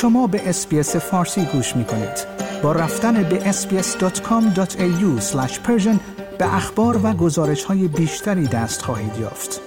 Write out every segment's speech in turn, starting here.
شما به اسپیس فارسی گوش می کنید. با رفتن به sbs.com.au به اخبار و گزارش های بیشتری دست خواهید یافت.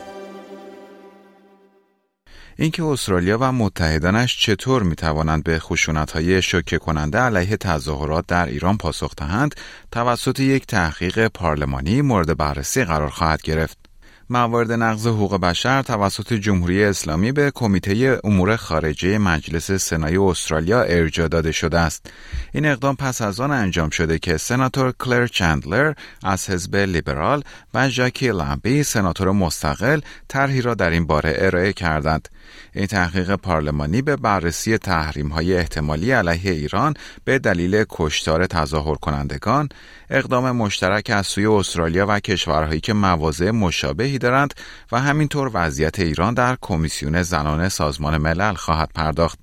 اینکه استرالیا و متحدانش چطور می توانند به خشونت های شوکه کننده علیه تظاهرات در ایران پاسخ دهند توسط یک تحقیق پارلمانی مورد بررسی قرار خواهد گرفت. موارد نقض حقوق بشر توسط جمهوری اسلامی به کمیته امور خارجه مجلس سنای استرالیا ارجاع داده شده است. این اقدام پس از آن انجام شده که سناتور کلر چندلر از حزب لیبرال و ژاکی لامبی سناتور مستقل طرحی را در این باره ارائه کردند. این تحقیق پارلمانی به بررسی تحریم های احتمالی علیه ایران به دلیل کشتار تظاهر کنندگان، اقدام مشترک از سوی استرالیا و کشورهایی که مواضع مشابهی دارند و همینطور وضعیت ایران در کمیسیون زنان سازمان ملل خواهد پرداخت.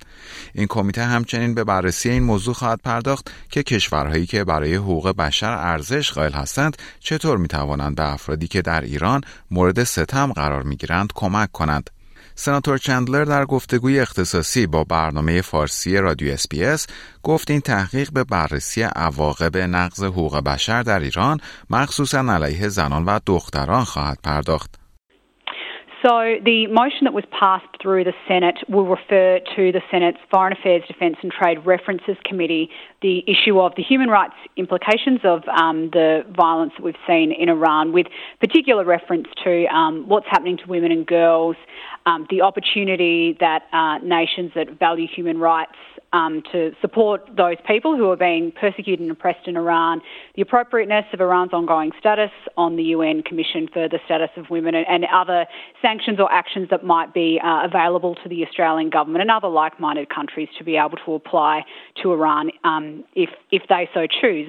این کمیته همچنین به بررسی این موضوع خواهد پرداخت که کشورهایی که برای حقوق بشر ارزش قائل هستند چطور می توانند به افرادی که در ایران مورد ستم قرار می گیرند کمک کنند. سناتور چندلر در گفتگوی اختصاصی با برنامه فارسی رادیو اسپیس گفت این تحقیق به بررسی عواقب نقض حقوق بشر در ایران مخصوصا علیه زنان و دختران خواهد پرداخت. So the motion that was passed through the Senate will refer to the Senate's Foreign Affairs, Defence and Trade References Committee the issue of the human rights implications of um, the violence that we've seen in Iran, with particular reference to um, what's happening to women and girls, um, the opportunity that uh, nations that value human rights um, to support those people who are being persecuted and oppressed in Iran, the appropriateness of Iran's ongoing status on the UN Commission for the Status of Women, and, and other sanctions or actions that might be uh, available to the Australian government and other like minded countries to be able to apply to Iran um, if, if they so choose.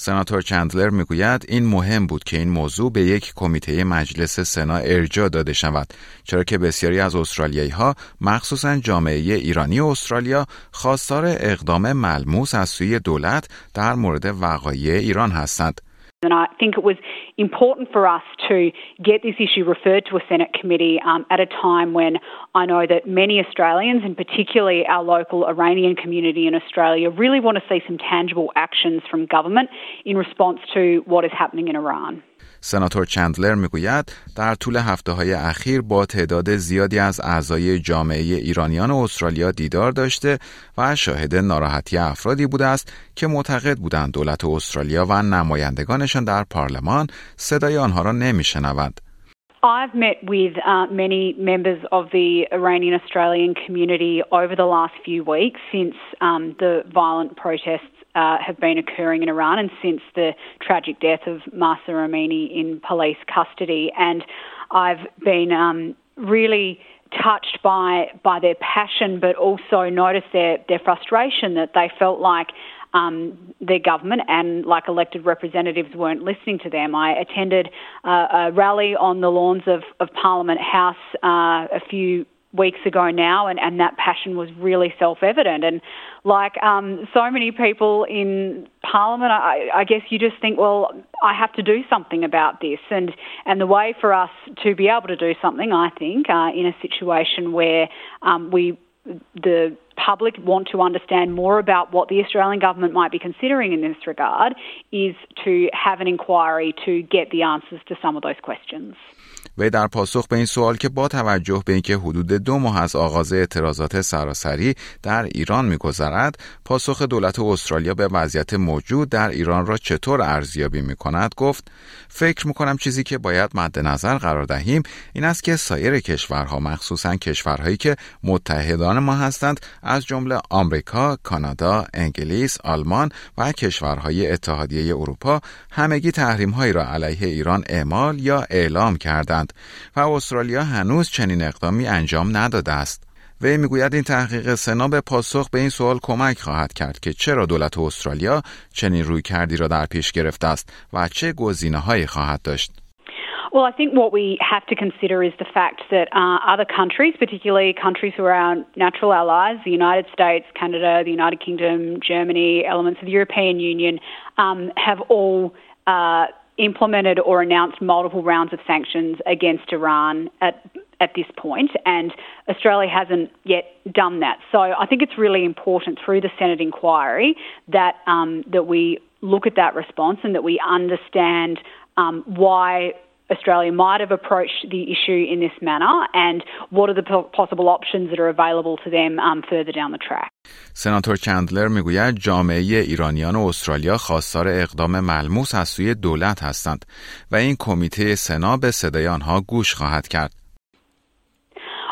سناتور چندلر می‌گوید این مهم بود که این موضوع به یک کمیته مجلس سنا ارجاع داده شود چرا که بسیاری از استرالیایی ها مخصوصا جامعه ایرانی استرالیا خواستار اقدام ملموس از سوی دولت در مورد وقایع ایران هستند And I think it was important for us to get this issue referred to a Senate committee um, at a time when I know that many Australians, and particularly our local Iranian community in Australia, really want to see some tangible actions from government in response to what is happening in Iran. سناتور چندلر می‌گوید در طول هفته های اخیر با تعداد زیادی از اعضای جامعه ایرانیان استرالیا دیدار داشته و شاهد ناراحتی افرادی بوده است که معتقد بودند دولت استرالیا و نمایندگانشان در پارلمان صدای آنها را نمیشنوند. I've met with uh, many members of the Iranian Australian community over the last few weeks since um, the violent protests uh, have been occurring in Iran and since the tragic death of Masa Amini in police custody. And I've been um, really touched by by their passion, but also noticed their their frustration that they felt like um, their government and like elected representatives weren't listening to them. I attended uh, a rally on the lawns of, of Parliament House uh, a few weeks ago now, and, and that passion was really self evident. And like um, so many people in Parliament, I, I guess you just think, well, I have to do something about this. And, and the way for us to be able to do something, I think, uh, in a situation where um, we the public want to understand more about what the Australian government might be considering in this regard is to have an inquiry to get the answers to some of those questions. وی در پاسخ به این سوال که با توجه به اینکه حدود دو ماه از آغاز اعتراضات سراسری در ایران میگذرد پاسخ دولت استرالیا به وضعیت موجود در ایران را چطور ارزیابی می کند گفت فکر می کنم چیزی که باید مد نظر قرار دهیم این است که سایر کشورها مخصوصا کشورهایی که متحدان ما هستند از جمله آمریکا، کانادا، انگلیس، آلمان و کشورهای اتحادیه اروپا همگی تحریمهایی را علیه ایران اعمال یا اعلام کردند و استرالیا هنوز چنین اقدامی انجام نداده است. وی می‌گوید این تحقیق سنا به پاسخ به این سوال کمک خواهد کرد که چرا دولت استرالیا چنین روی کردی را در پیش گرفته است و چه گزینه هایی خواهد داشت. Well, I think what we have to consider is the fact that uh, other countries, particularly countries who are our natural allies, the United States, Canada, the United Kingdom, Germany, elements of the European Union, um, have all uh, implemented or announced multiple rounds of sanctions against Iran at at this point, and Australia hasn't yet done that. So I think it's really important through the Senate inquiry that um, that we look at that response and that we understand um, why Australia might have approached the issue in this manner and what are the possible options that are available to them um, further down the track. سناتور چندلر میگوید جامعه ایرانیان و استرالیا خواستار اقدام ملموس از سوی دولت هستند و این کمیته سنا به صدای آنها گوش خواهد کرد.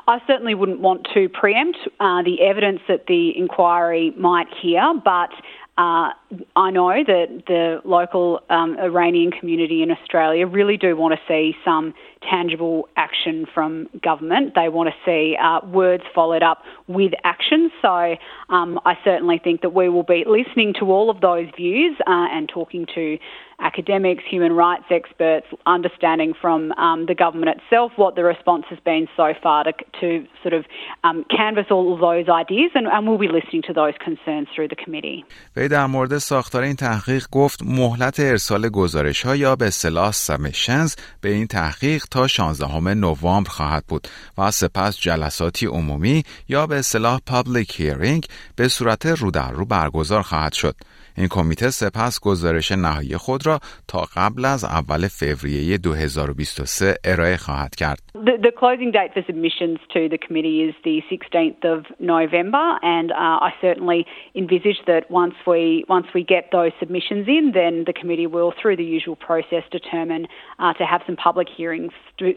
I certainly wouldn't want to preempt uh, the evidence that the inquiry might hear, but uh, I know that the local um, Iranian community in Australia really do want to see some tangible action from government. They want to see uh, words followed up with action. So um, I certainly think that we will be listening to all of those views uh, and talking to academics, human rights experts, understanding from um, the government itself what the response has been so far to, to sort of um, canvass all of those ideas, and, and we'll be listening to those concerns through the committee. وی در مورد ساختار این تحقیق گفت مهلت ارسال گزارش ها یا به اصطلاح submissions به این تحقیق تا 16 نوامبر خواهد بود و سپس جلساتی عمومی یا به اصطلاح public hearing به صورت رو در رو برگزار خواهد شد. این کمیته سپس گزارش نهایی خود را تا قبل از اول فوریه 2023 ارائه خواهد کرد. The, the closing date for submissions to the committee is the 16th of November, and uh, I certainly envisage that once we once we get those submissions in, then the committee will, through the usual process, determine uh, to have some public hearings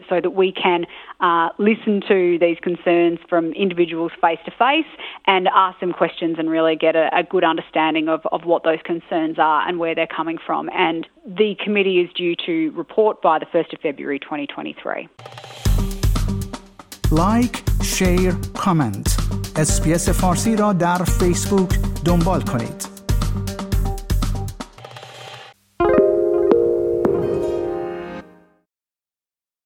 so that we can uh, listen to these concerns from individuals face to face and ask them questions and really get a, a good understanding of, of what those concerns are and where they're coming from. And the committee is due to report by the 1st of February 2023. لایک، شیر، کامنت. اسپیس فارسی را در فیسبوک دنبال کنید.